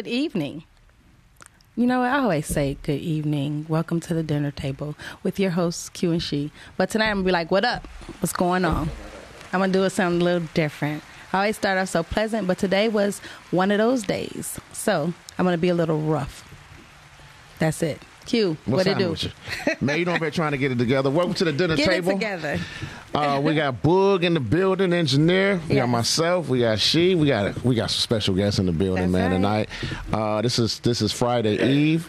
Good evening. You know, I always say good evening, welcome to the dinner table with your hosts Q and She. But tonight I'm gonna be like, what up? What's going on? I'm gonna do something a little different. I always start off so pleasant, but today was one of those days. So I'm gonna be a little rough. That's it. Q, What's what it do? Man, you don't been trying to get it together. Welcome to the dinner Get table. it together. Uh, we got Boog in the building, engineer. We got myself. We got she. We got we got some special guests in the building, That's man. right. Tonight, uh, this is this is Friday Eve.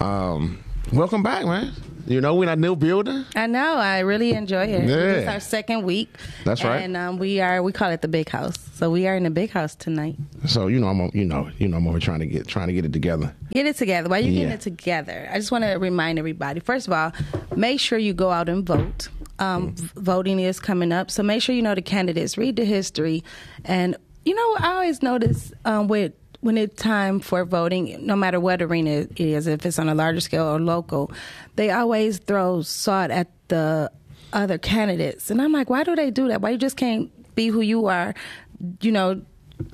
Um, welcome back, man. You know we're in a new building. I know. I really enjoy it. Yeah. It's our second week. That's right. And um, we are we call it the big house. So we are in the big house tonight. So you know I'm you know you know I'm over trying to get trying to get it together. Get it together. While you're getting it together, I just want to remind everybody. First of all, make sure you go out and vote. Um, v- voting is coming up, so make sure you know the candidates. Read the history, and you know I always notice um, with when it's time for voting, no matter what arena it is, if it's on a larger scale or local, they always throw salt at the other candidates, and I'm like, why do they do that? Why you just can't be who you are? You know,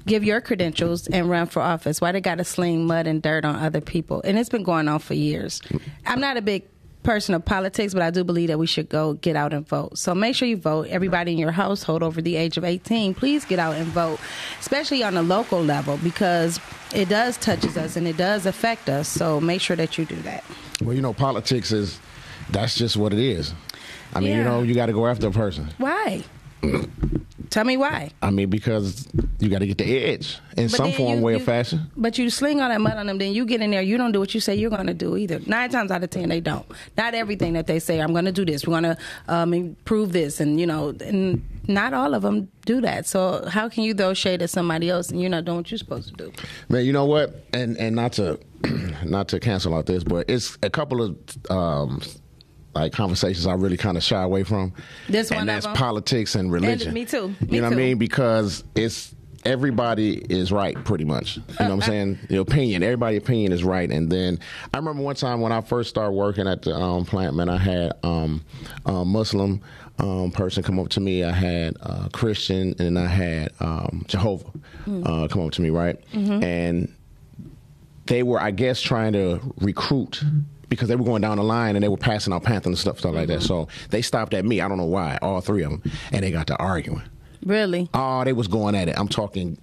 give your credentials and run for office. Why they got to sling mud and dirt on other people? And it's been going on for years. I'm not a big person of politics, but I do believe that we should go get out and vote. So make sure you vote. Everybody in your household over the age of 18, please get out and vote, especially on a local level because it does touches us and it does affect us. So make sure that you do that. Well, you know politics is that's just what it is. I mean, you know, you got to go after a person. Why? Tell me why. I mean, because you got to get the edge in But some form, you- way, you- or fashion. But you sling all that mud on them, then you get in there, you don't do what you say you're going to do either. Nine times out of ten, they don't. Not everything that they say, I'm going to do this, we're going to um, improve this, and you know, and not all of them do that. So how can you throw shade at somebody else and you're not doing what you're supposed to do? Man, you know what? And and not to not to cancel out this, but it's a couple of um like conversations I really kind of shy away from. This one and that's politics and religion. me too. Me you know what. I mean? Because it's everybody is right pretty much. You know what I'm saying? The opinion, everybody opinion is right. And then I remember one time when I first started working at the um, plant, man, I had um, a Muslim um, person come up to me. I had uh, Christian, and then I had um, Jehovah uh, come up to me, right? And they were, I guess, trying to recruit because they were going down the line and they were passing out Panther and stuff, stuff like that. So they stopped at me. I don't know why, all three of them, and they got to arguing. Really? Oh, they was going at it. I'm talking,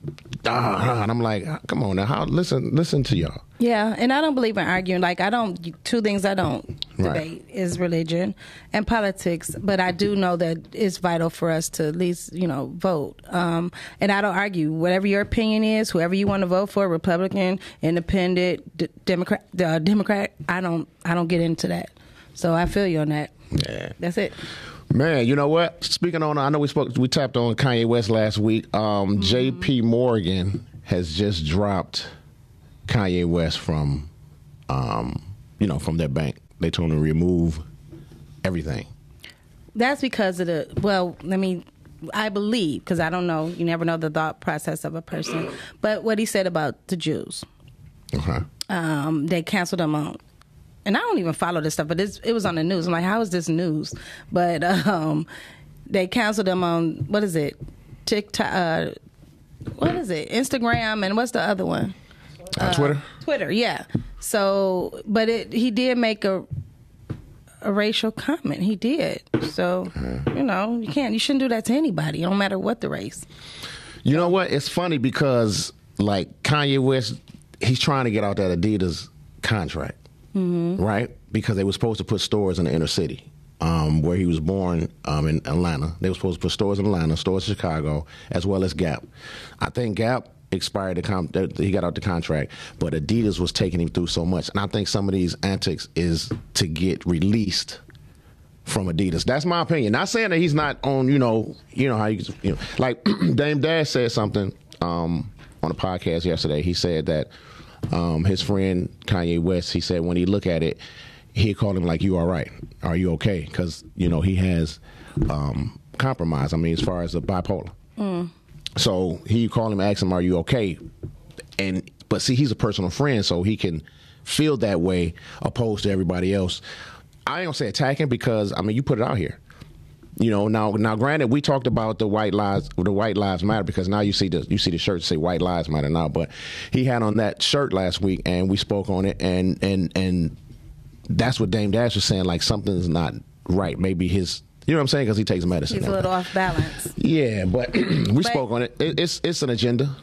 ah, and I'm like, come on now, how, listen, listen to y'all. Yeah, and I don't believe in arguing. Like I don't. Two things I don't Right. debate is religion and politics. But I do know that it's vital for us to at least you know vote. Um, and I don't argue. Whatever your opinion is, whoever you want to vote for, Republican, Independent, D- Democrat, uh, Democrat. I don't. I don't get into that. So I feel you on that. Yeah. That's it. Man, you know what? Speaking on, I know we spoke, we tapped on Kanye West last week. Um, J.P. Morgan has just dropped Kanye West from, um, you know, from their bank. They told him to remove everything. That's because of the well. Let me. I believe because I don't know. You never know the thought process of a person. But what he said about the Jews. Okay. um, they canceled them on. And I don't even follow this stuff, but it's, it was on the news. I'm like, how is this news? But um, they canceled them on what is it? TikTok. Uh, what is it? Instagram and what's the other one? Uh, Twitter. Twitter. Yeah. So, but it he did make a a racial comment. He did. So, you know, you can't. You shouldn't do that to anybody, no matter what the race. You know what? It's funny because like Kanye West, he's trying to get out that Adidas contract, right? Because they were supposed to put stores in the inner city. Um, where he was born um, in Atlanta. They were supposed to put stores in Atlanta, stores in Chicago, as well as Gap. I think Gap expired the com- he got out the contract, but Adidas was taking him through so much. And I think some of these antics is to get released from Adidas. That's my opinion. Not saying that he's not on, you know, you know how you, you know, like Dame Dash said something um, on a podcast yesterday. He said that um, his friend Kanye West, he said when he look at it, he called him like, "You all right? Are you okay?" Because you know he has um, compromise. I mean, as far as the bipolar. So he called him, asked him, "Are you okay?" And but see, he's a personal friend, so he can feel that way opposed to everybody else. I ain't gonna say attacking because I mean you put it out here. You know now now granted we talked about the white lives the white lives matter because now you see the you see the shirt say white lives matter now but he had on that shirt last week and we spoke on it and and and that's what Dame Dash was saying like something's not right maybe his you know what I'm saying because he takes medicine He's a little off balance. yeah, but we spoke on it. it. It's it's an agenda.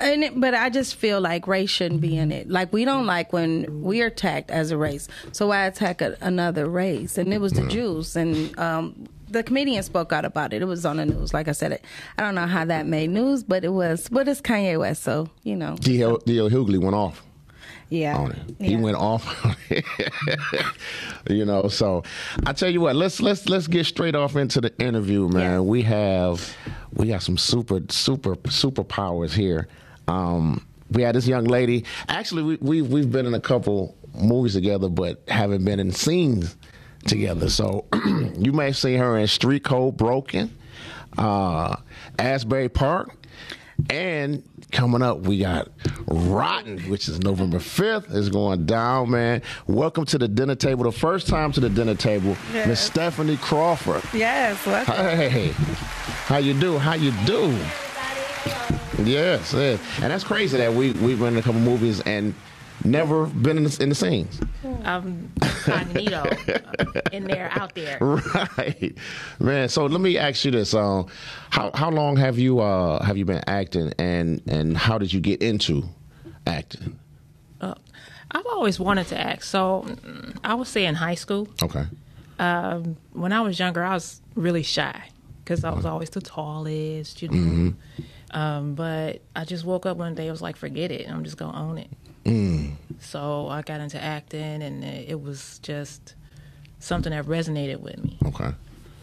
And it, but I just feel like race shouldn't be in it. Like we don't like when we are attacked as a race. So why attack a, another race? And it was the Jews, and um, the comedian spoke out about it. It was on the news. Like I said, it, I don't know how that made news, but it was. But it's Kanye West, so you know. D.L. Hughley went off Yeah. it. He went off. you know, so I tell you what, let's let's let's get straight off into the interview, man. Yeah. We have we got some super super superpowers here. Um, we had this young lady. Actually, we, we we've been in a couple movies together, but haven't been in scenes together. So you may see her in Street Code Broken, uh, Asbury Park, and coming up we got Rotten, which is November fifth. is going down, man. Welcome to the dinner table. The first time to the dinner table, Miss Stephanie Crawford. Yes. Welcome. Hey, how you do? How you do? Yes, yes. and that's crazy that we we've been in a couple movies and never been in the, in the scenes. I'm incognito in there, out there. Right, man. So let me ask you this: um, how how long have you uh, have you been acting, and and how did you get into acting? I've always wanted to act. So mm, I would say in high school, Okay, um, when I was younger, I was really shy because I was always the tallest, you know. Um, but I just woke up one day, I was like, forget it. I'm just going to own it. Mm. So I got into acting, and it it was just something that resonated with me. okay,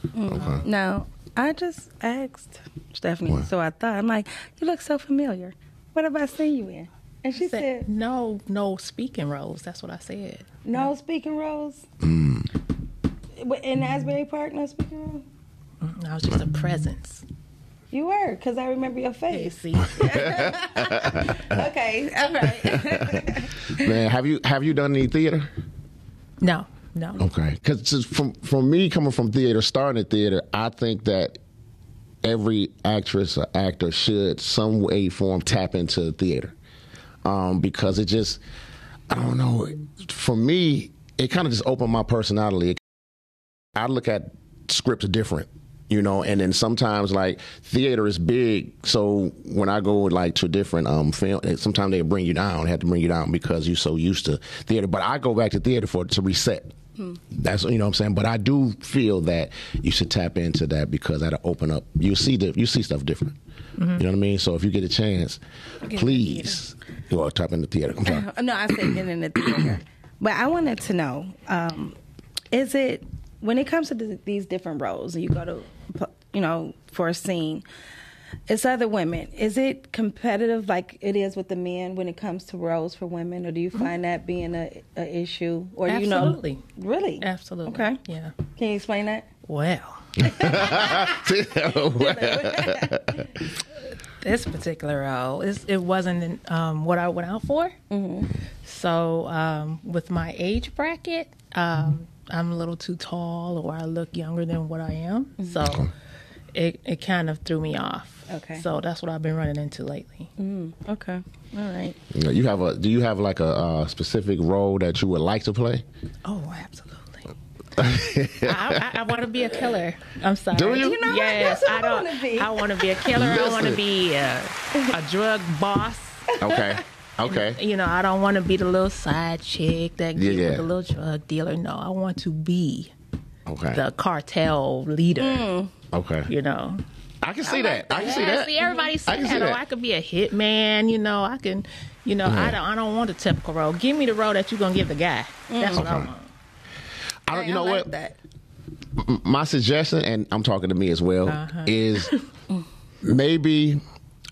mm. okay. Now, I just asked Stephanie, What? so I thought, I'm like, you look so familiar. What have I seen you in? And she Said, said, no, no speaking roles. That's what I said. no speaking roles. Mm. Wait, In Asbury Park, no speaking roles? I was just a presence. You were, because I remember your You face. see, okay, all right. Man, have you have you done any theater? no, no. Okay, because from from me coming from theater, starting at theater, I think that every actress or actor should some way form tap into theater, um, because it just I don't know. For me, it kind of just opened my personality. I look at scripts different, you know, and then sometimes like theater is big, so when I go like to different um film, sometimes they bring you down, have to bring you down because you're so used to theater. But I go back to theater for to reset. That's you know what I'm saying, but I do feel that you should tap into that because that'll open up. You see the you see stuff different. You know what I mean? So if you get a chance, please go tap into theater. No, I said get in the theater. But I wanted to know, um, is it when it comes to th- these different roles, you go to, you know, for a scene, it's other women. Is it competitive like it is with the men when it comes to roles for women, or do you find that being a, a issue, or do you know? Absolutely. Really? Absolutely. Okay. Yeah. Can you explain that? Well, this particular role is it wasn't um, what I went out for. So um, with my age bracket, um, I'm a little too tall, or I look younger than what I am. So it it kind of threw me off. Okay. So that's what I've been running into lately. Okay. All right. You have a do you have like a, uh specific role that you would like to play? Oh, absolutely. I, I, I want to be a killer. I'm sorry. Do you? You know yes, what I I don't. wanna be. I want to be a killer. I want to be a, a drug boss. Okay. Okay. You know, I don't want to be the little side chick that Yeah, yeah. the little drug dealer. No, I want to be Okay. the cartel leader. Okay. You know. I can see that. I can see Yeah, that. See, everybody I say can that. see Oh. I could be a hitman. You know, I can. You know, I don't. I don't want a typical role. Give me the role that you're gonna give the guy. That's what I want. I don't, you know I like what? That. my suggestion, and I'm talking to me as well, Uh-huh. is maybe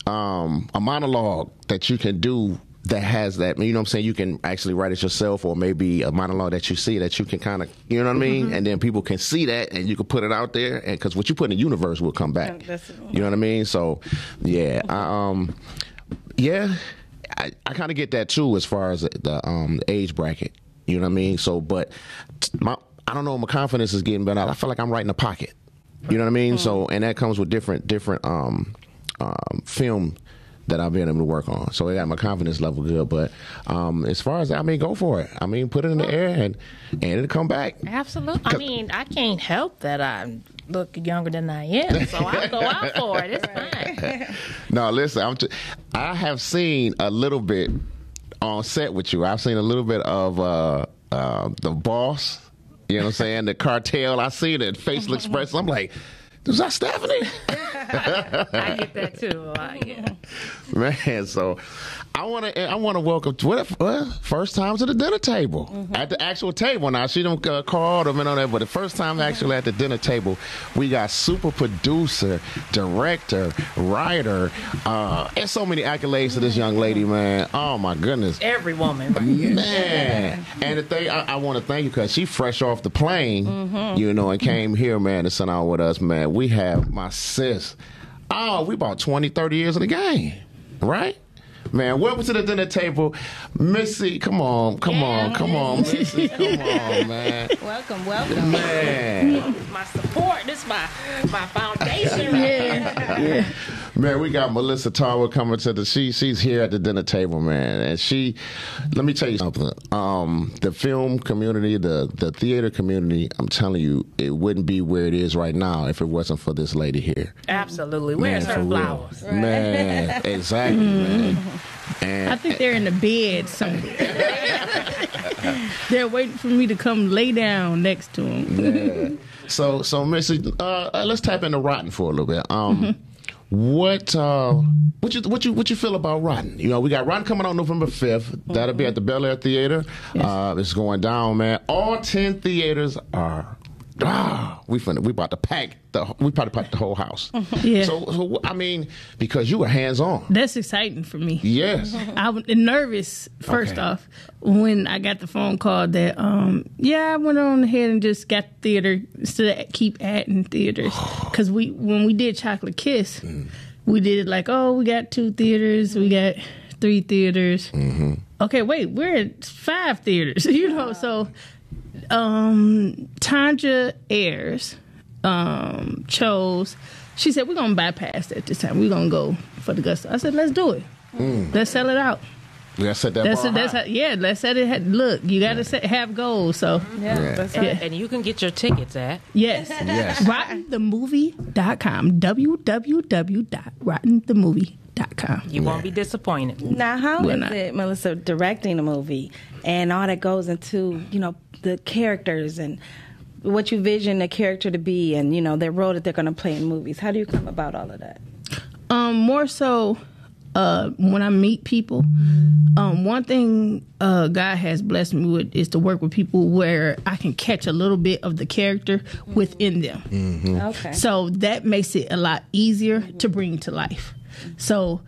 um, a monologue that you can do that has that. You know what I'm saying? You can actually write it yourself, or maybe a monologue that you see that you can kind of, you know what I mean? Mm-hmm. And then people can see that, and you can put it out there, and because what you put in the universe will come back. Yeah, You know what I mean? So, yeah, I, um, yeah, I, I kind of get that too as far as the um the age bracket. You know what I mean? So, but my I don't know, my confidence is getting better. I feel like I'm right in the pocket. You know what I mean? So, and that comes with different different um um film that I've been able to work on. So I got my confidence level good. But um as far as I mean, go for it. I mean, put it in the air and and it'll come back. Absolutely. I mean, I can't help that I look younger than I am, so I go out for it. It's fine. No, listen, I'm t- I have seen a little bit on set with you. I've seen a little bit of uh, uh, the boss. You know what I'm saying? The cartel. I see the facial expression. I'm like, was that Stephanie? I get that too. Yeah. Man, so I want to I want to welcome to what uh, first time to the dinner table at the actual table. Now she don't uh, call them and all that, but the first time actually at the dinner table, we got super producer, director, writer, uh, and so many accolades to this young lady, man. Oh my goodness. Every woman, right. Man, and the thing I, I want to thank you because she fresh off the plane, you know, and came here, man, to sit out with us, man. We have my sis. Oh, we about 20, 30 years in the game, right? Man, welcome to the dinner table, Missy. Come on, come on, come on, Missy. Come on, man. Welcome, welcome. Man, My support. This is my my foundation. Right man, we got Melissa Tarver coming to the. She she's here at the dinner table, man, and she. Let me tell you something. Um, the film community, the the theater community. I'm telling you, it wouldn't be where it is right now if it wasn't for this lady here. Absolutely. Where's her for real. flowers? Man, exactly, man. And I think they're in the bed somewhere. they're waiting for me to come lay down next to them. Yeah. So, so Missy, uh, uh, let's tap into Rotten for a little bit. Um, what, uh, what you, what you, what you feel about Rotten? You know, we got Rotten coming out November 5th That'll be at the Bel Air Theater. Uh, it's going down, man. All ten theaters are. Ah, we finna, we about to pack the we probably pack the whole house. Yeah. So, so I mean, because you were hands on. That's exciting for me. Yes. I was nervous first Okay. off when I got the phone call that um yeah I went on ahead and just got theater instead of keep adding theaters because we when we did Chocolate Kiss we did it like oh we got two theaters we got three theaters okay wait we're at five theaters you know so um Tanja Ayers um chose she said we're gonna bypass that this time we're gonna go for the gusto I said let's do it let's sell it out We gotta set that that's bar that's high. how, yeah. Let's set it. Look, you got to set, have goals. So Yeah, Yeah. that's Yeah. And you can get your tickets at yes, Yes. RottenTheMovie.com. www.rottenthemovie.com. you won't be disappointed. Now, how We're is not. it, Melissa, directing a movie and all that goes into, you know, the characters and what you vision the character to be and, you know, their role that they're going to play in movies? How do you come about all of that? Um, more so, uh, when I meet people, um, one thing uh, God has blessed me with is to work with people where I can catch a little bit of the character within them. Okay. So that makes it a lot easier to bring to life. So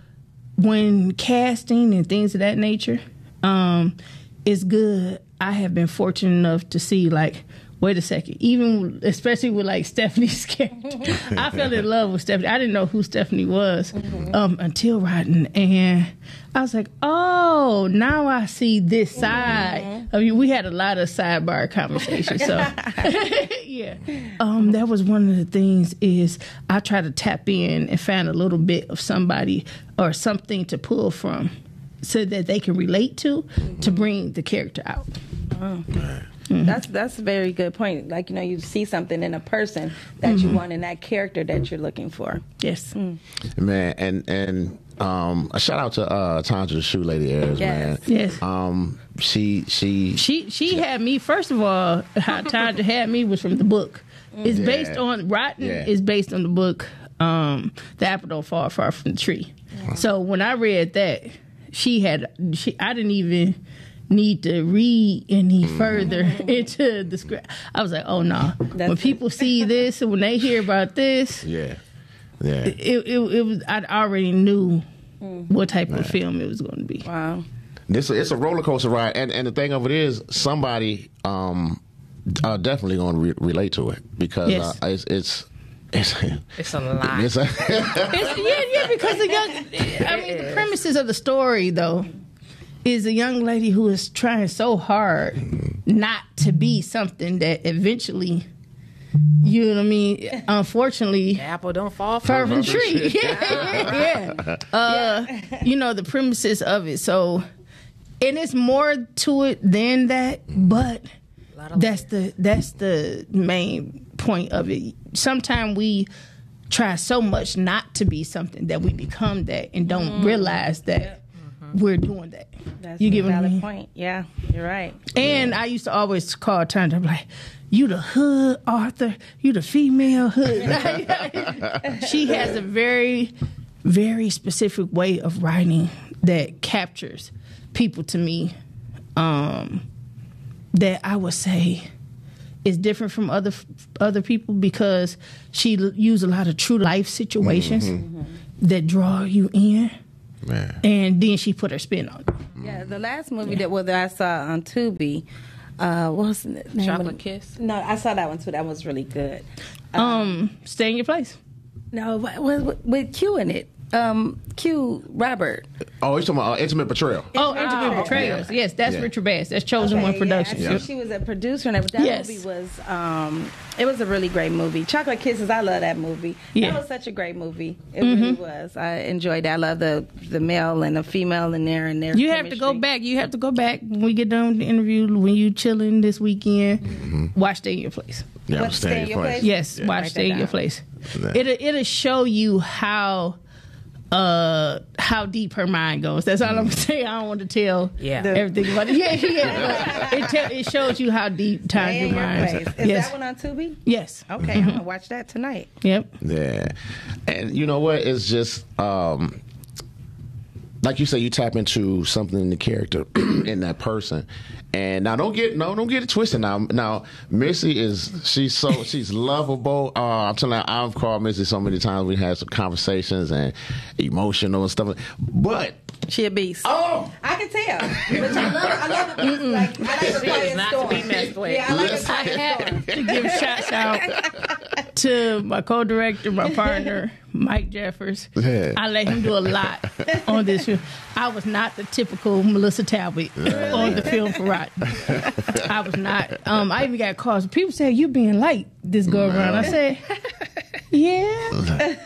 when casting and things of that nature, um, is good. I have been fortunate enough to see like, wait a second, even especially with like Stephanie's character, I fell in love with Stephanie. I didn't know who Stephanie was um, until Rotten, and I was like, oh, now I see this side. I mean, we had a lot of sidebar conversations, so. Yeah. Um, that was one of the things is I try to tap in and find a little bit of somebody or something to pull from so that they can relate to to bring the character out. That's that's a very good point. Like you know, you see something in a person that you want in that character that you're looking for. Yes. man, and and um, a shout out to uh, Tanja the Shoe Lady Ayers, Yes. man. Yes. Um, she she She she had me first of all. How Tanja had me was from the book. It's Yeah. based on Rotten. Yeah. is based on the book. Um, the apple don't fall far from the tree. So when I read that, she had she. I didn't even need to read any further into the script. I was like, oh no. when That's- people see this and when they hear about this, yeah yeah. it it, it was. I already knew what type of film it was going to be. Wow. This it's a roller coaster ride, and and the thing of it is, somebody um uh, definitely going to re- relate to it because Yes. uh, it's it's it's It's a lot. it's a, It's, yeah, yeah, because the young. I mean, the premises of the story, though, is a young lady who is trying so hard not to be something that eventually, you know what I mean. Unfortunately, The apple don't fall from the tree. Yeah, yeah. Uh, you know the premises of it. So, and it's more to it than that, but that's the that's the main point of it. Sometimes we try so much not to be something that we become that and don't realize that we're doing that. That's you a get what I valid mean? point. Yeah, you're right. And I used to always call Tanya I'm like, "You the hood Arthur, you the female hood." she has a very, very specific way of writing that captures people to me. Um, that I would say is different from other other people because she l- used a lot of true life situations that draw you in, man. and then she put her spin on it. Yeah, the last movie that well, that I saw on Tubi, uh, what was the name? Chocolate? Kiss? No, I saw that one too. That was really good. Um, stay in your place. No, with, with, with Q in it. Um, Q Robert. Oh, you're talking about uh, intimate betrayal. Oh, Intimate Betrayals. Yes, that's Yeah. Richard Bass. That's Chosen Okay, One yeah, Productions. I think she was a producer, and that, that Yes. movie was um, it was a really great movie. Chocolate Kisses, I love that movie. Yeah. Mm-hmm. That was such a great movie. It really was. I enjoyed that. I love the the male and the female in there and there. You have to go back. You have to go back when we get done with the interview. When you chilling this weekend, Mm-hmm. watch Stay in Your Place. Yeah, What, Stay in Your Place? Yes, watch Write that Stay in Your. Place. It'll it'll show you how uh how deep her mind goes. That's all I'm gonna say. I don't want to tell Yeah. The- everything about it. Yeah, yeah. but it tell, it shows you how deep time your in your mind is. Is Yes. that one on Tubi? Yes. Okay, I'm gonna watch that tonight. Yep. Yeah, and you know what? It's just um, like you say, you tap into something in the character in that person. And now, don't get no, don't get it twisted. Now, now, Missy is she's so she's lovable. Uh, I'm telling you, I've called Missy so many times. We had some conversations and emotional and stuff. But She a beast. oh, I can tell. But I love, I love it. Like, I like the She is quiet not to be messed with. Yeah, I like the Listen. I quiet storm. had to give shouts out to my co-director, my partner, Mike Jeffers. Yeah. I let him do a lot on this film. I was not the typical Melissa Talbot on the film for Rotten. I was not. Um, I even got calls. People say you being light this go around. I said, yeah.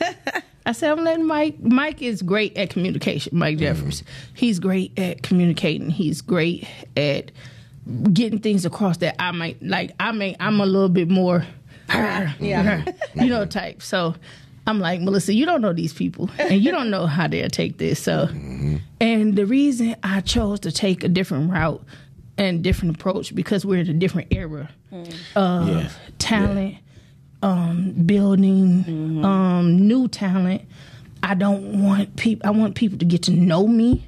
I said I'm letting Mike. Mike is great at communication. Mike Jeffers. He's great at communicating. He's great at getting things across that I might like. I may. I'm a little bit more. Yeah. you know, type. So I'm like, Melissa, you don't know these people and you don't know how they'll take this. So, and the reason I chose to take a different route and different approach because we're in a different era of Yeah. talent, um, building, um, new talent. I don't want people, I want people to get to know me.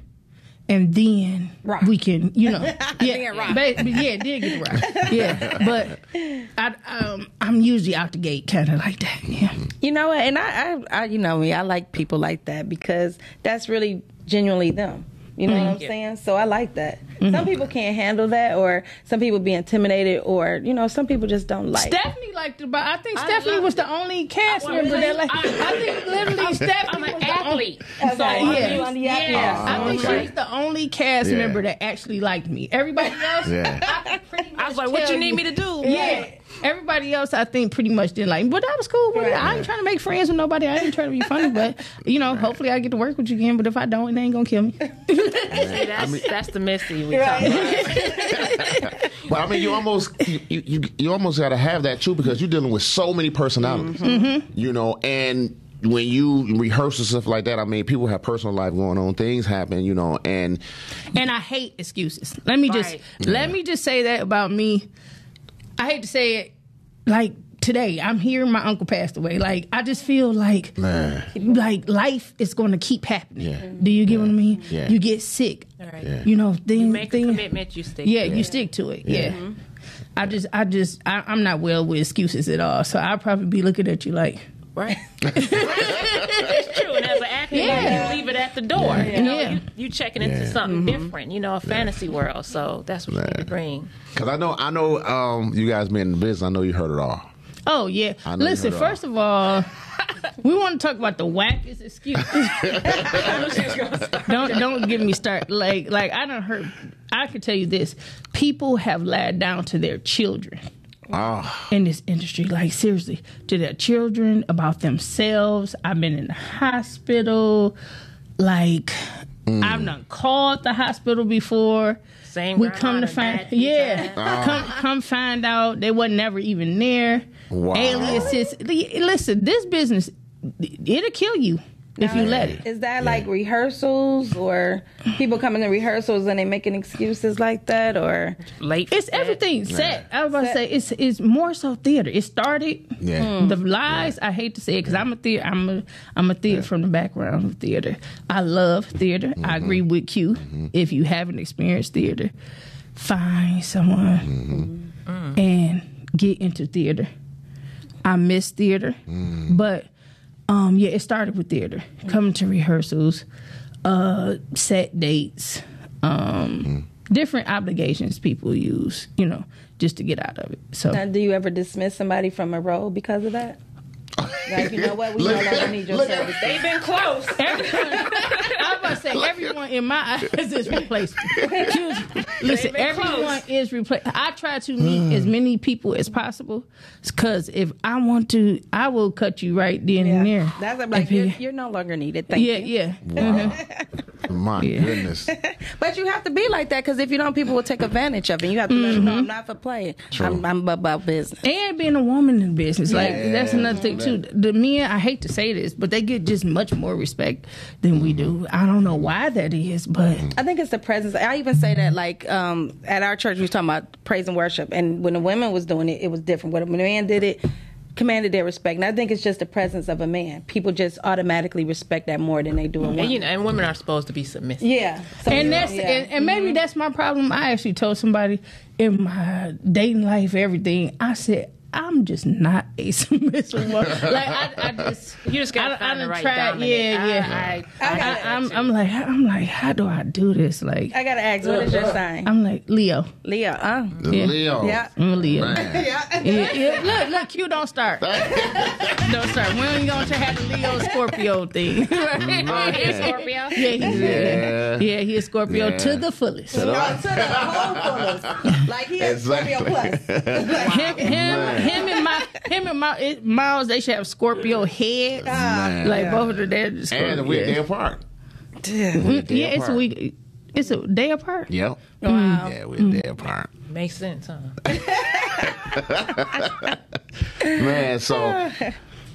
And then Rock. we can, you know, yeah, Then rock. ba- but yeah, then get to rock, yeah. But I, um, I'm usually out the gate, kind of like that, yeah. You know what? And I, I, I, you know me, I like people like that because that's really genuinely them. You know what mm-hmm. I'm Yeah. saying? So I like that. Mm-hmm. Some people can't handle that, or some people be intimidated, or you know, some people just don't like. Stephanie liked it, but I think I Stephanie loved was it. the only cast I- member that like. I- I, think literally Stephanie I'm an was athlete. only- So Okay. I'm Yeah. used- On the athlete. Yeah, I Oh, think okay. she's the only cast Yeah. member that actually liked me. Everybody else, Yeah. I pretty much I was like, what tell you need me to do? Yeah. Everybody else, I think, pretty much didn't like me. But that was cool. But I ain't trying to make friends with nobody. I ain't trying to be funny. But, you know, hopefully I get to work with you again. But if I don't, it ain't going to kill me. See, that's, that's the Missy we talk. But I mean, you almost you you, you almost got to have that too because you're dealing with so many personalities. Mm-hmm. Mm-hmm. You know, and when you rehearse and stuff like that, I mean, people have personal life going on, things happen. You know, and and I hate excuses. Let me just Right. let me just say that about me. I hate to say it, like today, I'm here. My uncle passed away. Like I just feel like man, like life is going to keep happening. Yeah. Do you get what I mean? Yeah. You get sick. Right. Yeah. You know, things. You make a things- commitment, you stick. Yeah, to you it. stick to it. Yeah. I just, I just, I, I'm not well with excuses at all. So I'll probably be looking at you like, Right. it's true. And as an actor, Yeah. you leave it at the door. You know, Yeah. you, you checking into Yeah. something different. You know, a fantasy world. So that's what you need to bring. because I know I know um, you guys been in the business. I know you heard it all. Oh yeah. I know you Listen, heard all. first of all, we want to talk about the wackest excuse. don't don't get me started. Like like I don't hurt. I can tell you this: people have lied down to their children. Ah, in this industry. Like seriously, to their children, about themselves. I've been in the hospital. Like I've not called the hospital before. Same we come to find, bad pizza. yeah, come come find out they wasn't never even there. Wow. Aliases. Listen, this business, it'll kill you if you let it. Is that like rehearsals or people coming to rehearsals and they making excuses like that or Late. It's set. everything set. I was about to say it's it's more so theater. It started Yeah. Hmm. the lies. I hate to say it because I'm a theater. I'm a I'm a theater from the background of theater. I love theater. I mm-hmm. agree with Q. Mm-hmm. If you haven't experienced theater, find someone mm-hmm. and get into theater. I miss theater, but um, yeah, it started with theater. Coming to rehearsals, uh, set dates, um, different obligations people use, you know, just to get out of it. So now, do you ever dismiss somebody from a role because of that? Like you know what, we no Look- longer need your look at- services. They've been close. Everyone, I was about to say everyone in my eyes is replaceable. Excuse me. Listen, everyone close. is replaced. I try to meet as many people as possible because if I want to, I will cut you right then and there. That's I'm like you're, you- you're no longer needed. Thank yeah, you. yeah. Wow. Mm-hmm. my Yeah. goodness. But you have to be like that because if you don't, people will take advantage of it. You have to let them know mm-hmm. I'm not for playing. I'm, I'm about business. And being a woman in business, like Yeah. that's another thing too. The men, I hate to say this, but they get just much more respect than we do. I don't know why that is, but I think it's the presence. I even say that, like um, at our church, we was talking about praise and worship, and when the women was doing it, it was different. When a man did it, commanded their respect. And I think it's just the presence of a man. People just automatically respect that more than they do a woman. And, you know, and women are supposed to be submissive. yeah, So, and that's yeah. and, and maybe that's my problem. I actually told somebody in my dating life, everything. I said I'm just not a submissive woman. Like I, I just You just gotta I, find I the done right tried- dominant. Yeah, yeah. I, I, I I, got I, I'm, I'm like I'm like how do I do this? Like I gotta ask, what is your sign? I'm like Leo. Leo. Uh, Yeah. Leo. yeah. I'm Leo. Yeah. Yeah, yeah. Look, look, you don't start. don't start. We ain't going to have the Leo Scorpio thing. Hey, Scorpio. Yeah, he's yeah. yeah, he's Scorpio Yeah. to the fullest. No, to the whole fullest. Like he is Exactly. Scorpio plus. Him, him, him, and my, him and my it, Miles, they should have Scorpio heads. Man. Like both of them, they're and Scorpio. we're day apart. Mm, yeah, it's a week. It's a day apart. Yep. Wow. Yeah, we're day apart. Makes sense, huh? Man, so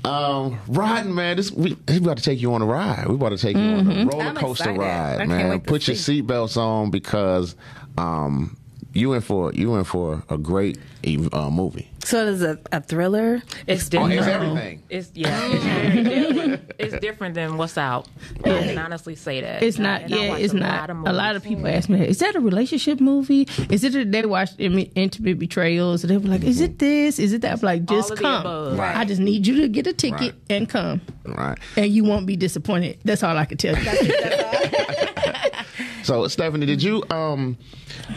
um riding, man, this we, we about to take you on a ride. We about to take you on a roller coaster excited. I ride, man. Put your seatbelts on because um you in for you in for a great uh, movie. So there's a, a thriller. It's Oh, different. it's everything. It's yeah, it's different. It's different than what's out. I can honestly say that. It's And not. and I yeah, it's a not. lot of a lot of people ask me, "Is that a relationship movie? Is it a, they watch intimate betrayals?" And they be like, "Is it this? Is it that?" I'm like, just of the come. above. Right. I just need you to get a ticket Right. and come, Right. and you won't be disappointed. That's all I can tell you. So Stephanie, did you um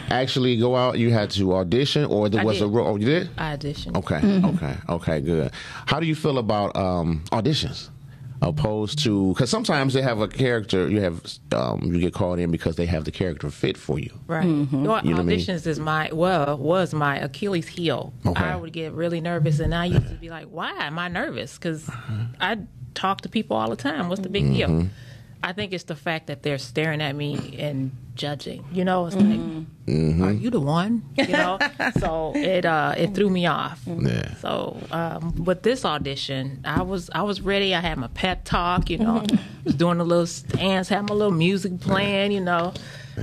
actually go out? You had to audition, or there I was a role? Oh, you did. I auditioned. Okay, Mm-hmm. okay, okay, good. How do you feel about um, auditions? Opposed to because sometimes they have a character you have um, you get called in because they have the character fit for you. Right. Well, You know what I mean? auditions is my well was my Achilles heel. Okay. I would get really nervous, and I used to be like, "Why am I nervous?" Because I talk to people all the time. What's the big Mm-hmm. deal? I think it's the fact that they're staring at me and judging. You know, it's like, are you the one? You know, so it uh, it threw me off. Yeah. So um, with this audition, I was I was ready. I had my pep talk. You know, was doing a little stance, had my little music playing. You know,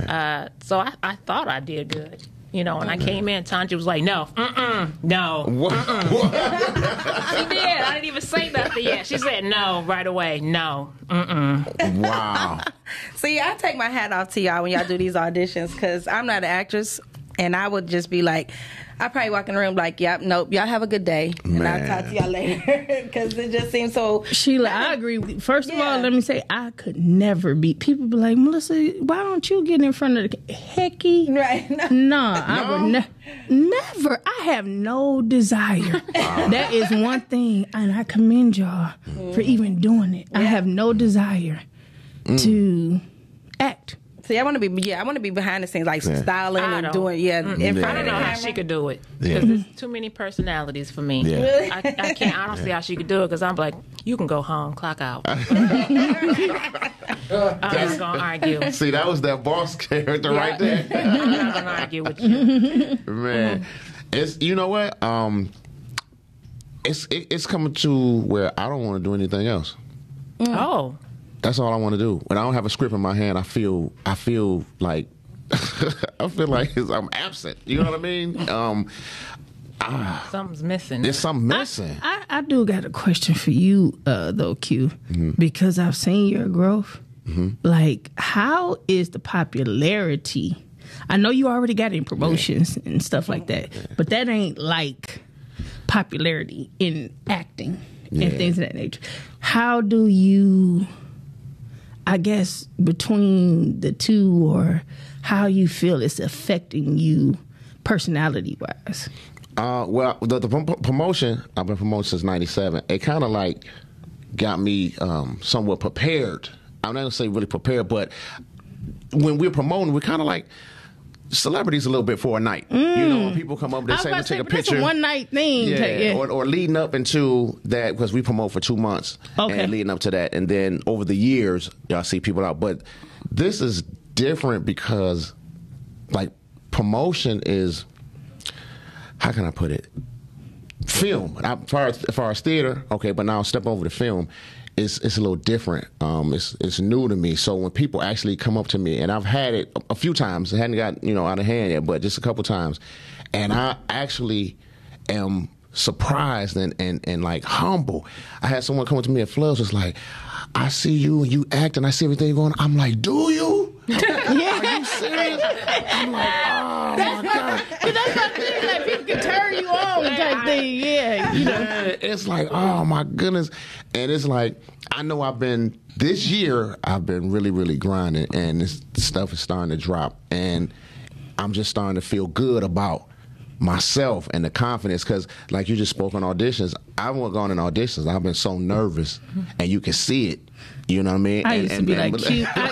uh, so I, I thought I did good. You know, when I came in, Tanja was like, "No, mm-mm, no." What? She did. I didn't even say nothing yet. She said no right away. No. Mm-mm. wow. See, I take my hat off to y'all when y'all do these auditions because I'm not an actress, and I would just be like, I probably walk in the room like, "Yep, nope, y'all have a good day," and I'll talk to y'all later because it just seems so. Sheila, I agree. with you. First of all, let me say I could never be. People be like, Melissa, why don't you get in front of the hecky? Right. No, no I would ne- never. I have no desire. that is one thing, and I commend y'all for mm. even doing it. I have no desire mm. to act. See, I want to be yeah, I want to be behind the scenes like styling I and don't. doing yeah in front I of don't the know how camera. she could do it. Yeah. Because there's too many personalities for me. Yeah. I, I can't. I don't see how she could do it because I'm like, you can go home, clock out. I'm just gonna argue. See, that was that boss character right there. I'm not gonna argue with you. Man, it's you know what? Um, it's it, it's coming to where I don't want to do anything else. Oh, That's all I want to do. When I don't have a script in my hand, I feel I feel like I feel like I'm absent. You know what I mean? Um, something's missing. there's something missing. I, I do got a question for you, uh, though, Q, because I've seen your growth. Like, how is the popularity? I know you already got in promotions and stuff like that, but that ain't like popularity in acting Yeah. and things of that nature. How do you, I guess, between the two, or how you feel it's affecting you personality wise? Uh, well, the, the prom- promotion I've been promoted since '97. It kind of like got me um, somewhat prepared. I'm not gonna say really prepared, but when we're promoting, we're kind of like celebrities a little bit for a night. You know, when mm. people come up, they say, "Let's to take a picture." a one night thing. yeah, to- yeah. Or, or leading up into that because we promote for two months Okay. and leading up to that, and then over the years, y'all see people out. But this is different because, like, promotion is how can I put it? Film. I, as, far as, as far as theater, okay, but now step over to film. It's, it's a little different. Um, it's it's new to me. So when people actually come up to me, and I've had it a, few times, it hadn't got you know out of hand yet, but just a couple times, and I actually am surprised and, and, and like humble. I had someone come up to me at Floods was like, I see you and you act and I see everything going. I'm like, do you? Are you serious? I'm like, oh my god. But that's what I'm saying. Like people can turn you thing. Yeah, you know. Yeah, it's like, oh my goodness. And it's like, I know I've been, this year, I've been really, really grinding and this stuff is starting to drop. And I'm just starting to feel good about myself and the confidence because, like you just spoke on auditions, I haven't gone in auditions. I've been so nervous and you can see it. You know what I mean? I And- used to and- be and- like, Q, I,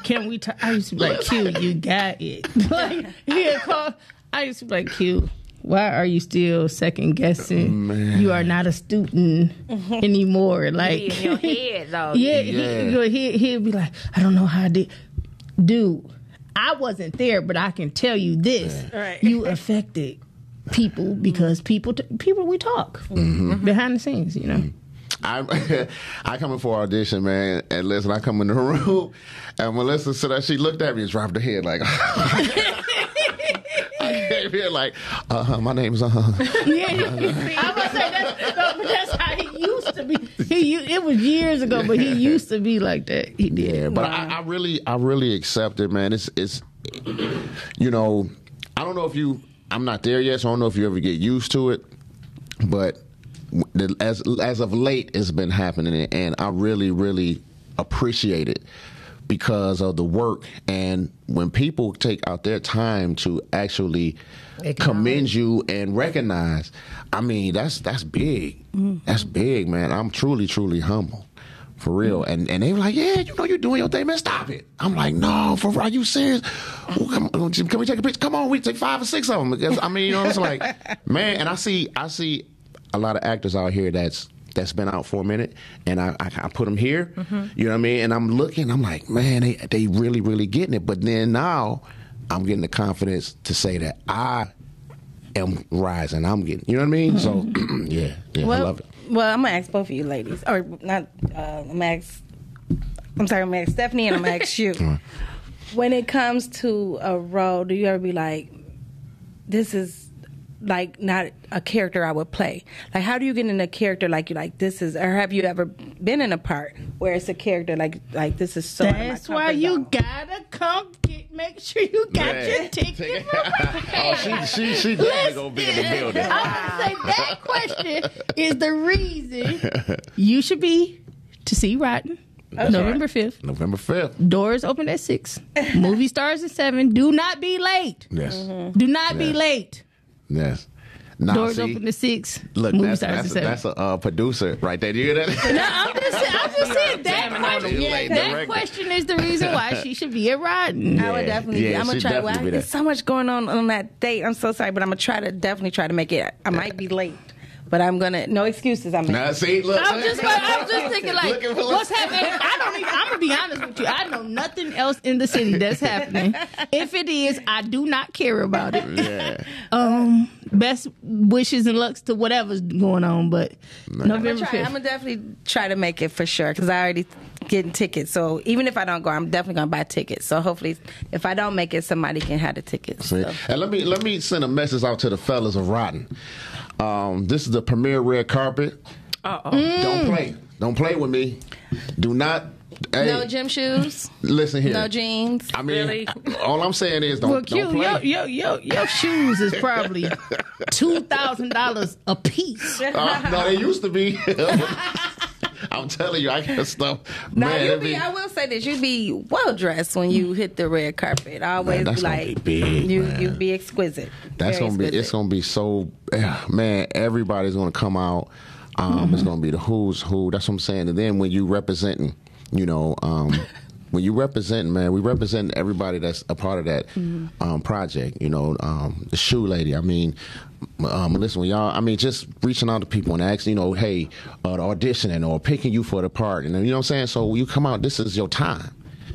can we? T- I used to be like, Q, you got it. like, yeah, call. I used to be like, Q, why are you still second guessing? Oh, you are not a student anymore. Like, Be in your head though. yeah, Yeah. He, he, he'd be like, I don't know how I did. Dude, I wasn't there, but I can tell you this: Right. you affected people mm-hmm. because people, t- people we talk mm-hmm. Mm-hmm. behind the scenes. You know. I I come in for audition, man, and listen, I come in the room, and Melissa said that she looked at me and dropped her head like. Came here like, uh huh, my name's uh. huh. Yeah, I was say that's, that's how he used to be. He, it was years ago, but he used to be like that. He did. Yeah, but I, I really, I really accept it, man. It's, it's, you know, I don't know if you, I'm not there yet, so I don't know if you ever get used to it, but as as of late, it's been happening, and I really, really appreciate it because of the work. And when people take out their time to actually commend you and recognize i mean that's that's big. Mm. That's big man. I'm truly truly humble. For real. Mm. And and they were like yeah you know you're doing your thing man. Stop it. I'm like no for real? Are you serious? Come on, can we take a picture? Come on we take five or six of them because i mean you know it's like man and i see i see a lot of actors out here that's that's been out for a minute, and I, I, I put them here. You know what I mean? And I'm looking, I'm like, man, they they really really getting it. But then now, I'm getting the confidence to say that I am rising. I'm getting, you know what I mean? So yeah, yeah, I Well, love it. well, I'm gonna ask both of you ladies, or not. Uh, I'm ask. I'm sorry, I'm gonna ask Stephanie, and I'm gonna ask you. when it comes to a role, do you ever be like, "This is like not a character I would play"? Like, how do you get in a character like you like this is, or have you ever been in a part where it's a character like like this is so? That's why you zone? gotta come get. Make sure you got Man. your ticket. oh, she she she definitely gonna be in the building. I would say that question is the reason you should be to see Rotten. November fifth. November fifth. Doors open at six. Movie stars at seven. Do not be late. Yes, Do not be late. Yes. Now, Doors see, open at six. Look, Movie that's starts that's at a, seven. that's a uh, producer right there. Do you hear that? No, I'm just saying, I'm just saying that Examine all the question. late that question is the reason why she should be at Rotten. I would definitely. yeah, I'm gonna try. Well, definitely be there's so much going on on that date. I'm so sorry, but I'm gonna try to definitely try to make it. I might be late, but I'm gonna. No excuses. I'm. now, see, look. I'm just, I'm just thinking like, what's happening? I don't even. I'm gonna be honest with you. I know nothing else in the city that's happening. If it is, I do not care about it. yeah. Um, best wishes and lucks to whatever's going on, but I'm November gonna, I'm gonna definitely try to make it for sure because I already getting tickets. So even if I don't go, I'm definitely gonna buy tickets. So hopefully, if I don't make it, somebody can have the tickets. See? So. And let me let me send a message out to the fellas of Rotten. Um, this is the premiere red carpet. Uh-oh. Don't play. Don't play with me. Do not. Hey, No gym shoes, listen here. no jeans. I mean, Really? all I'm saying is don't, Well, don't Q, play. your, your, your, your shoes is probably two thousand dollars a piece. Uh, no, they used to be. I'm telling you, I got stuff. Now Man, you it be, I will say this: you be well dressed when you hit the red carpet. I always gonna like be big, you. man. You be exquisite. That's Very gonna be. It's gonna be so. Man, everybody's gonna come out. Um, It's gonna be the who's who. That's what I'm saying. And then when you representing, you know, um, when you representing, man, we represent everybody that's a part of that um, project. You know, um, the shoe lady. I mean. Um, listen, when y'all, I mean, just reaching out to people and asking, you know, hey, uh, auditioning or picking you for the part, and you know what I'm saying. So when you come out, this is your time.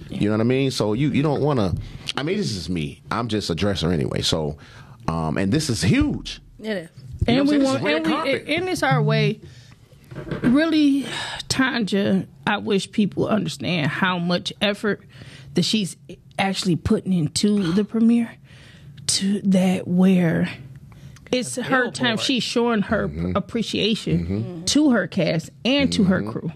You know what I mean? So you you don't want to. I mean, this is me. I'm just a dresser anyway. So, um, and this is huge. It is. You know and we want, and, we, and it's our way. Really, Tanja, I wish people understand how much effort that she's actually putting into the premiere. To that where it's her time. She's showing her Mm-hmm. appreciation to her cast and to her crew.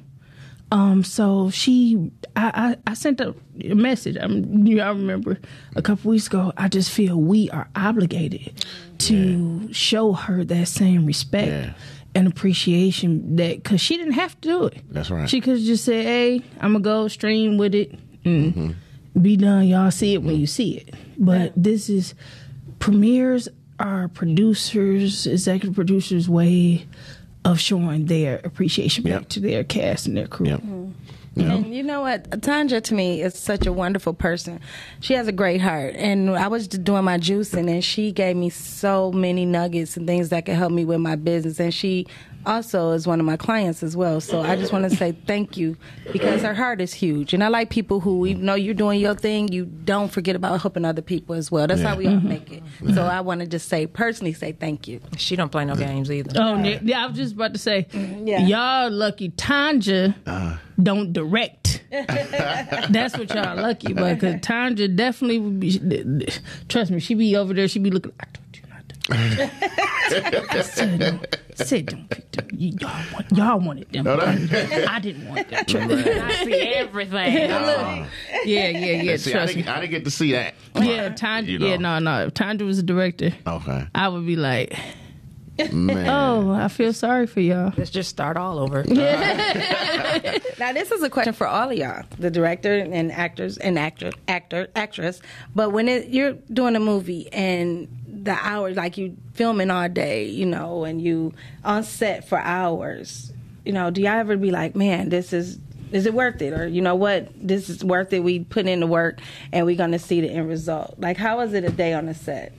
Um, so she, I, I, I sent a, a message. I, you all remember a couple weeks ago. I just feel we are obligated to show her that same respect Yeah. and appreciation that because she didn't have to do it. That's right. She could just say, "Hey, I'm gonna go stream with it and be done. Y'all see it when you see it." But this is premieres are producers, executive producers' way of showing their appreciation back to their cast and their crew. Yep. Mm-hmm. And you know what? Tanja to me is such a wonderful person. She has a great heart. And I was just doing my juicing and she gave me so many nuggets and things that could help me with my business. And she also is one of my clients as well. So I just want to say thank you because her heart is huge. And I like people who, even though you're doing your thing, you don't forget about helping other people as well. That's Yeah. how we all mm-hmm. make it. So I want to just say, personally, say thank you. She don't play no games either. Oh, yeah, yeah, I was just about to say, mm-hmm. Yeah. y'all lucky Tanja uh-huh. don't direct. That's what y'all lucky but Because Tanja definitely would be. Trust me, she be over there. She be looking. I told you not to. I said, don't, pick them. You- Y'all, want, y'all wanted them. I didn't want them. Trust me. I see everything. Yeah, yeah, yeah. See, I Trust me. didn't, I didn't get to see that. Yeah, Tanja. You know. Yeah, no, no. If Tanja was a director, Okay, I would be like, man. oh, I feel sorry for y'all. Let's just start all over. Now, this is a question for all of y'all, the director and actors and actor, actor, actress. But when it, you're doing a movie and the hours, like you filming all day, you know, and you on set for hours, you know, do y'all ever be like, man, this is is it worth it, or you know what, this is worth it? We put in the work and we're gonna see the end result. Like, how is it a day on the set?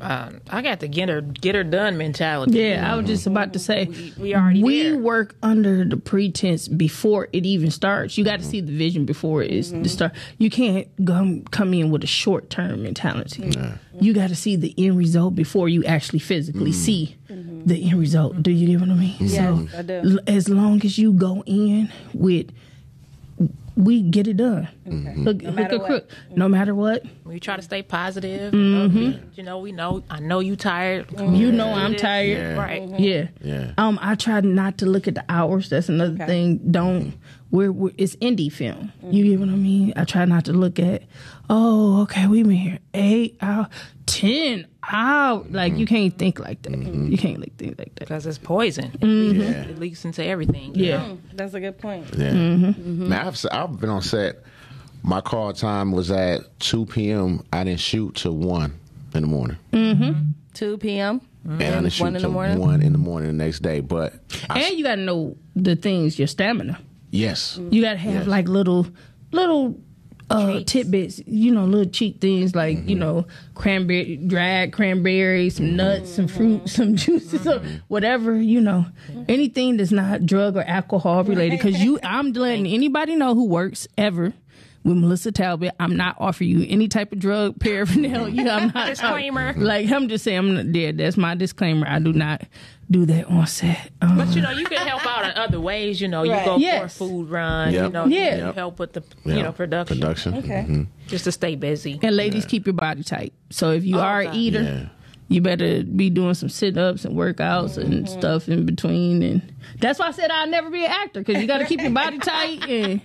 Um, I got the get her get her done mentality. Yeah, I was just about to say We- we already we there. work under the pretense before it even starts. You got to mm-hmm. see the vision before it's the mm-hmm. start. You can't come come in with a short term mentality. Mm-hmm. You got to see the end result before you actually physically mm. see the end result. Do you get what I mean? Yes, I do. l- as long as you go in with we get it done. Look, look matter at what. Crook. No matter what, We try to stay positive. Mm-hmm. upbeat. You know, we know. I know you tired. you know I'm tired. Yeah. Right. Mm-hmm. Yeah. Yeah. Um, I try not to look at the hours. That's another Okay. thing. Don't. Mm-hmm. We're, we're it's indie film. You get what I mean? I try not to look at. Oh, okay, we've been here eight hours, ten hours. Like you mm-hmm. can't think like that. Mm-hmm. You can't like think like that. Because it's poison. Mm-hmm. Yeah. It leaks into everything. Yeah. know? Mm, that's a good point. Yeah. Mm-hmm. mm-hmm. Man, I've, I've been on set. My call time was at 2 p.m. I didn't shoot till 1 in the morning. 2 p.m. And I didn't shoot One in the morning? 1 in the morning the next day. But, I, And you got to know the things. Your stamina. yes. You got to have Yes. like little, little. Uh, Treats. tidbits, you know, little cheap things like you mm-hmm. know, cranberry, dried cranberries, some mm-hmm. nuts, some fruit, mm-hmm. some juices, some whatever, you know, anything that's not drug or alcohol related. Because you, I'm letting anybody know who works ever with Melissa Talbot. I'm not offering you any type of drug paraphernalia. I'm not Disclaimer. Like I'm just saying, I'm not there. That's my disclaimer. I do not do that on set. Um, But you know, you can help out in other ways. You know, you go Yes. for a food run. Yep. You know, Yeah. you help with the Yeah. you know production, Production. Okay. Mhm. just to stay busy. And ladies, keep your body tight. So if you Oh, are God. an eater, Yeah. You better be doing some sit ups and workouts and Mm-hmm. stuff in between. And that's why I said I'll never be an actor because you got to keep your body tight and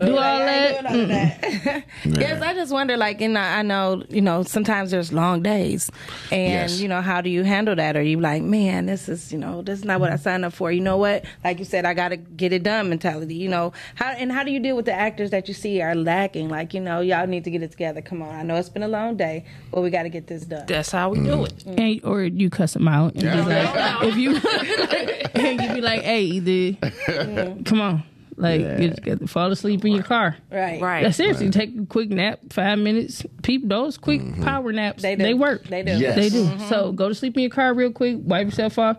do all that. Mm. Yes, I just wonder, like, you know, I know, you know, sometimes there's long days, and Yes. you know, how do you handle that? Are you like, man, this is, you know, this is not what I signed up for. You know what? Like you said, I got to get it done mentality. You know, how and how do you deal with the actors that you see are lacking? Like, you know, y'all need to get it together. Come on, I know it's been a long day, but we got to get this done. That's how we Mm. do it. Mm. And, or you cuss them out and be like, if you and you be like, hey, either come on, like Yeah. you just fall asleep in your car. Right, Right. Yeah, seriously, take a quick nap, five minutes. People, those quick mm-hmm. power naps, They they, work. They do. Yes. They do. Mm-hmm. So go to sleep in your car real quick, wipe yourself off.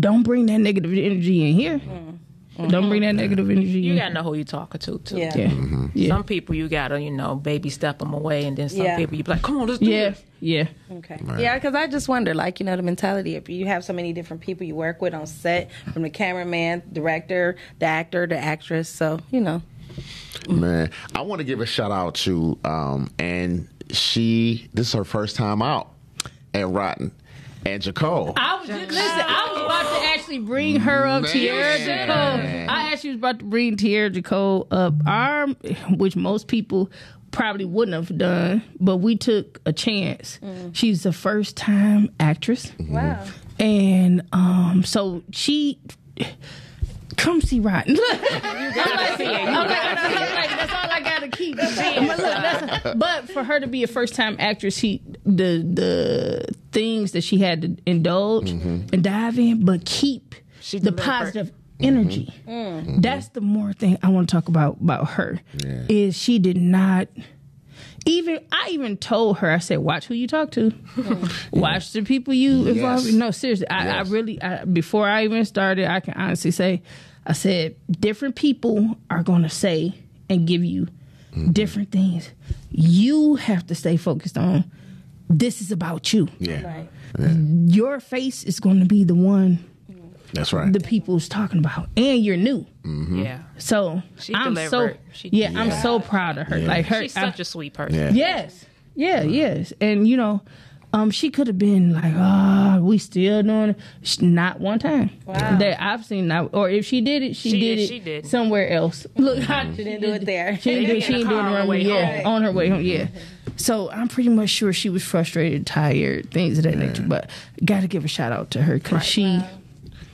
Don't bring that negative energy in here. Mm. Don't bring that negative energy You in. gotta know who you talking to too. Yeah. yeah. yeah. Some people you gotta you know baby step them away, and then some Yeah. people you be like, come on, let's do it. Yeah. this. Yeah. Okay. Yeah, because I just wonder, like, you know, the mentality if you have so many different people you work with on set, from the cameraman, director, the actor, the actress. So, you know. Man, I want to give a shout out to, um, and she, this is her first time out at Rotten, and Jacole. I was just, listen. I was about to actually bring her up, Man. Tierra Jacob. I actually was about to bring Tierra Jacob up, our, which most people probably wouldn't have done, but we took a chance. She's a first time actress, Wow. and um, so she. Come see Rotten. I'm like, okay, I'm like, that's all I gotta keep. I'm look, that's- but for her to be a first time actress, she the the things that she had to indulge mm-hmm. and dive in, but keep She the delivered. positive energy. Mm-hmm. That's the more thing I want to talk about about her. Yeah. Is she did not even I even told her I said watch who you talk to, watch the people you involve. Yes. No, seriously, I, I really I, before I even started, I can honestly say I said different people are going to say and give you mm-hmm. different things. You have to stay focused on. This is about you. Yeah, Your face is going to be the one that's right. the people's talking about, and you're new. Yeah, So She I'm so delivered. She- yeah, I'm so proud of her. Yeah. Like her, she's such a sweet person. yeah. yes, yeah, yes, and you know, um, she could have been like, ah, we still doing it. Sh- Not one time Wow. that I've seen. Not, or if she did it, she, She did did, it she did. somewhere else. Look, She didn't do it there. She didn't do, Maybe she didn't the do it on the the way yeah, home. on her way home. Yeah. So I'm pretty much sure she was frustrated, tired, things of that nature. But got to give a shout out to her because she.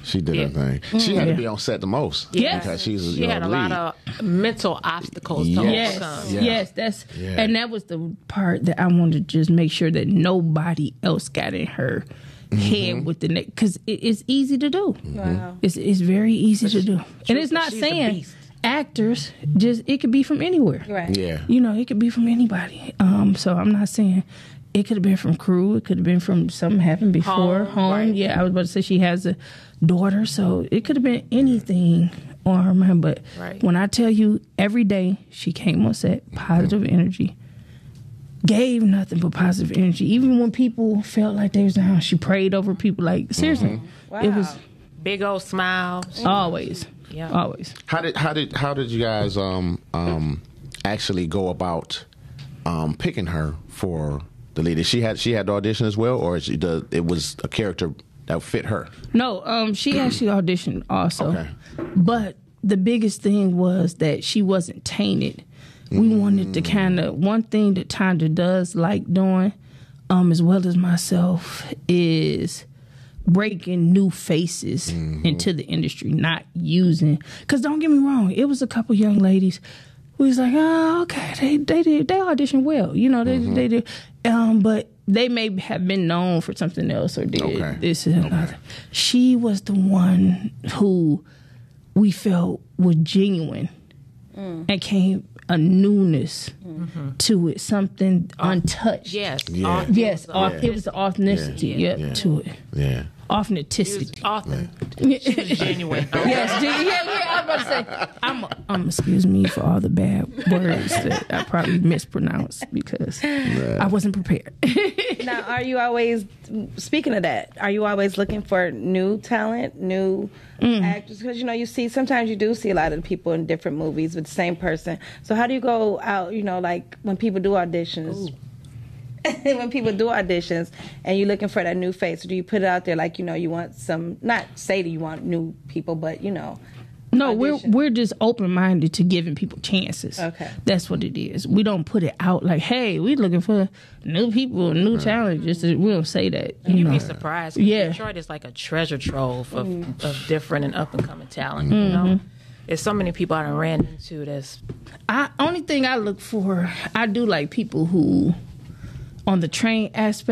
She did Yeah. her thing. She had Yeah. to be on set the most. Yes. because she's She had a lead. lot of mental obstacles to Yes. overcome. Yeah. Yes, that's Yeah. and that was the part that I wanted to just make sure that nobody else got in her Mm-hmm. head with the neck because it, it's easy to do. Wow. It's it's very easy to do, and it's not saying actors just it could be from anywhere. Right. Yeah, You know, it could be from anybody. Um, so I'm not saying it could have been from crew. It could have been from something happened before Home, home. right. Yeah, I was about to say she has a daughter, so it could have been anything on her mind. But Right. when I tell you, every day she came on set, positive energy, gave nothing but positive energy. Even when people felt like they was down, she prayed over people. Like seriously, it was Big old smile. always, Yeah. always. How did how did how did you guys um um actually go about um picking her for the lead? She had she had the audition as well, or she the, it was a character that fit her? No, um, she actually auditioned also. Okay. But the biggest thing was that she wasn't tainted. We wanted to kind of one thing that Tanda does like doing, um, as well as myself, is breaking new faces into the industry, not using. Because don't get me wrong, it was a couple young ladies. We was like, oh, okay, they they did they auditioned well, you know, they they did, um, but they may have been known for something else or did Okay. this and another. She was the one who we felt was genuine mm. and came a newness to it, something untouched. Yes. Yeah. Au- Yes, it was it was the authenticity, Yeah. yep, Yeah. to it. Yeah. Authenticity. Often. She was genuine. Yes, yeah, yeah, I was about to say. I'm, um, excuse me for all the bad words that I probably mispronounced because I wasn't prepared. now, are you always speaking of that? Are you always looking for new talent, new actors? Because you know, you see sometimes you do see a lot of people in different movies with the same person. So how do you go out? You know, like when people do auditions. when people do auditions and you're looking for that new face, do you put it out there like you know you want some? Not say that you want new people, but you know. No, we're we're just open minded to giving people chances. Okay. that's what it is. We don't put it out like, "Hey, we're looking for new people, new talent." Just to, we don't say that. You You'd know, be surprised. Yeah. Detroit is like a treasure trove of, mm-hmm. of different and up and coming talent. You know, mm-hmm. there's so many people I done ran into that's I only thing I look for, I do like people who, on the train aspect.